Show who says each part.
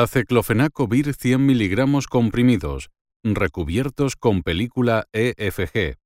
Speaker 1: Aceclofenaco vir 100 miligramos comprimidos, recubiertos con película EFG.